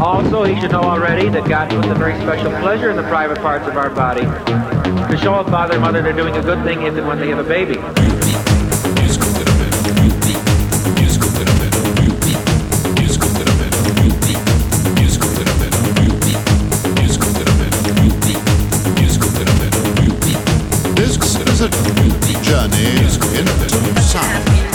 Also, he should know already that God puts a very special pleasure in the private parts of our body to show a father and mother they're doing a good thing and when they have a baby. Journey into sound.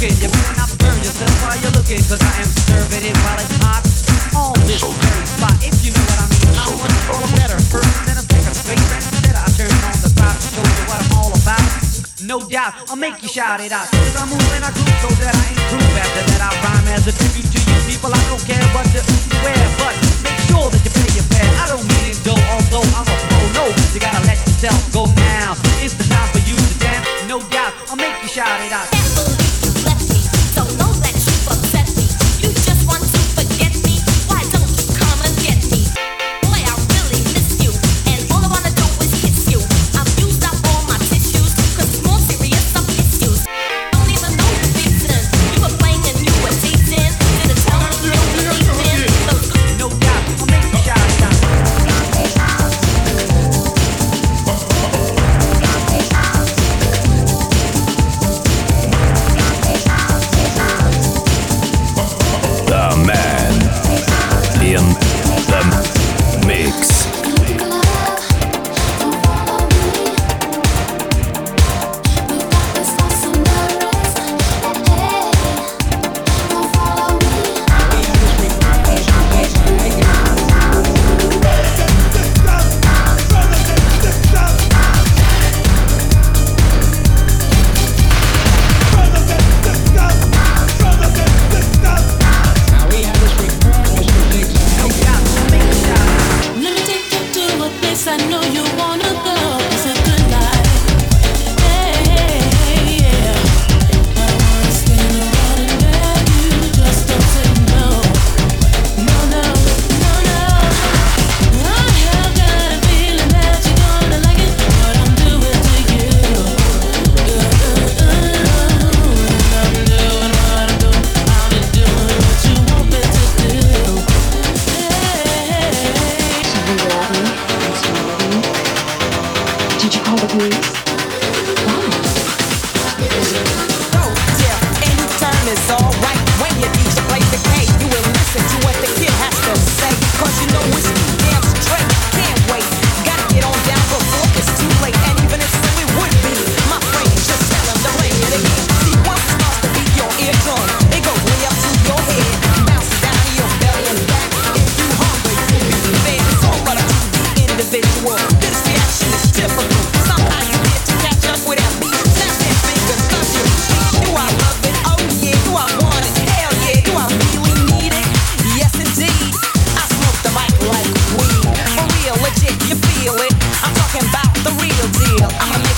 Cooking. You better not burn yourself while you're looking, cause I am serving it while it's hot. On this very spot, if you know what I mean. I want to go better. First, then I'm second. Straight instead, I turn on the crowd to show you what I'm all about. No doubt, I'll make you shout it out. Cause I move and I groove so that I improve. After that, I rhyme as a tribute to you people. I don't care what you wear, but make sure that you pay your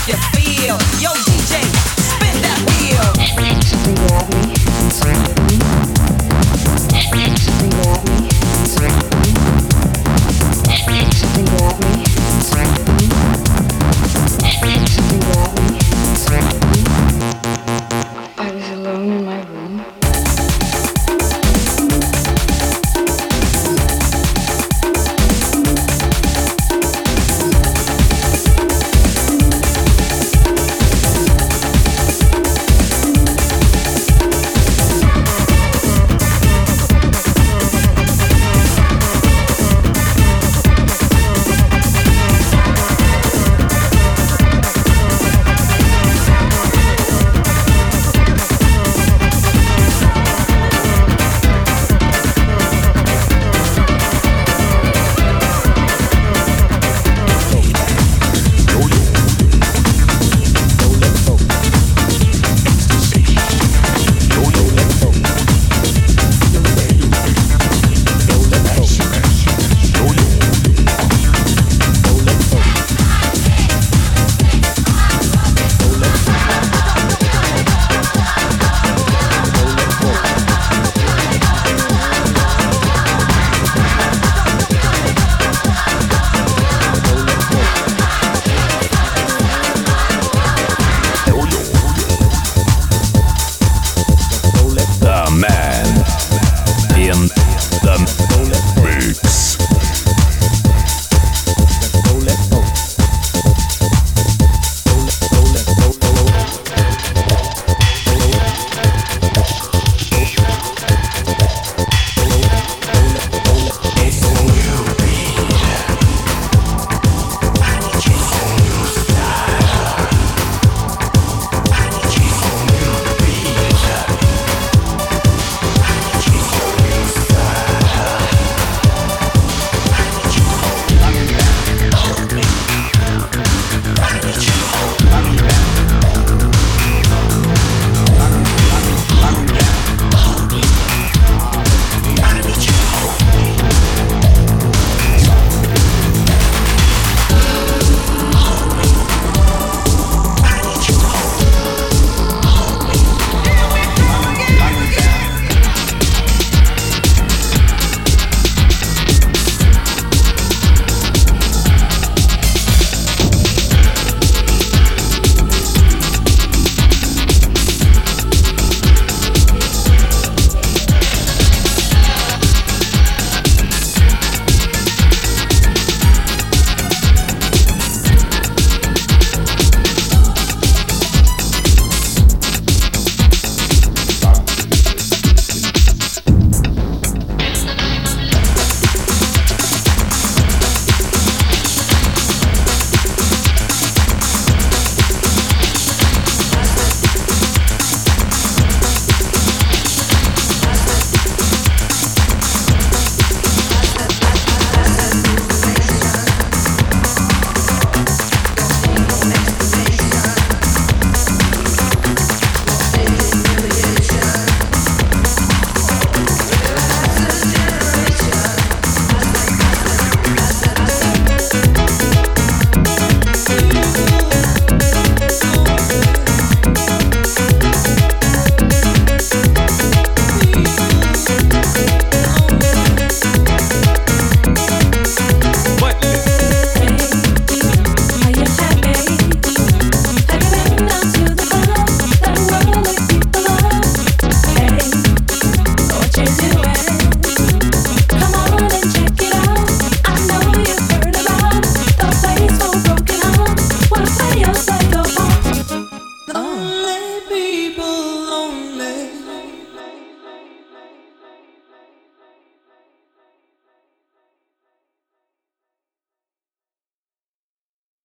you feel. Yo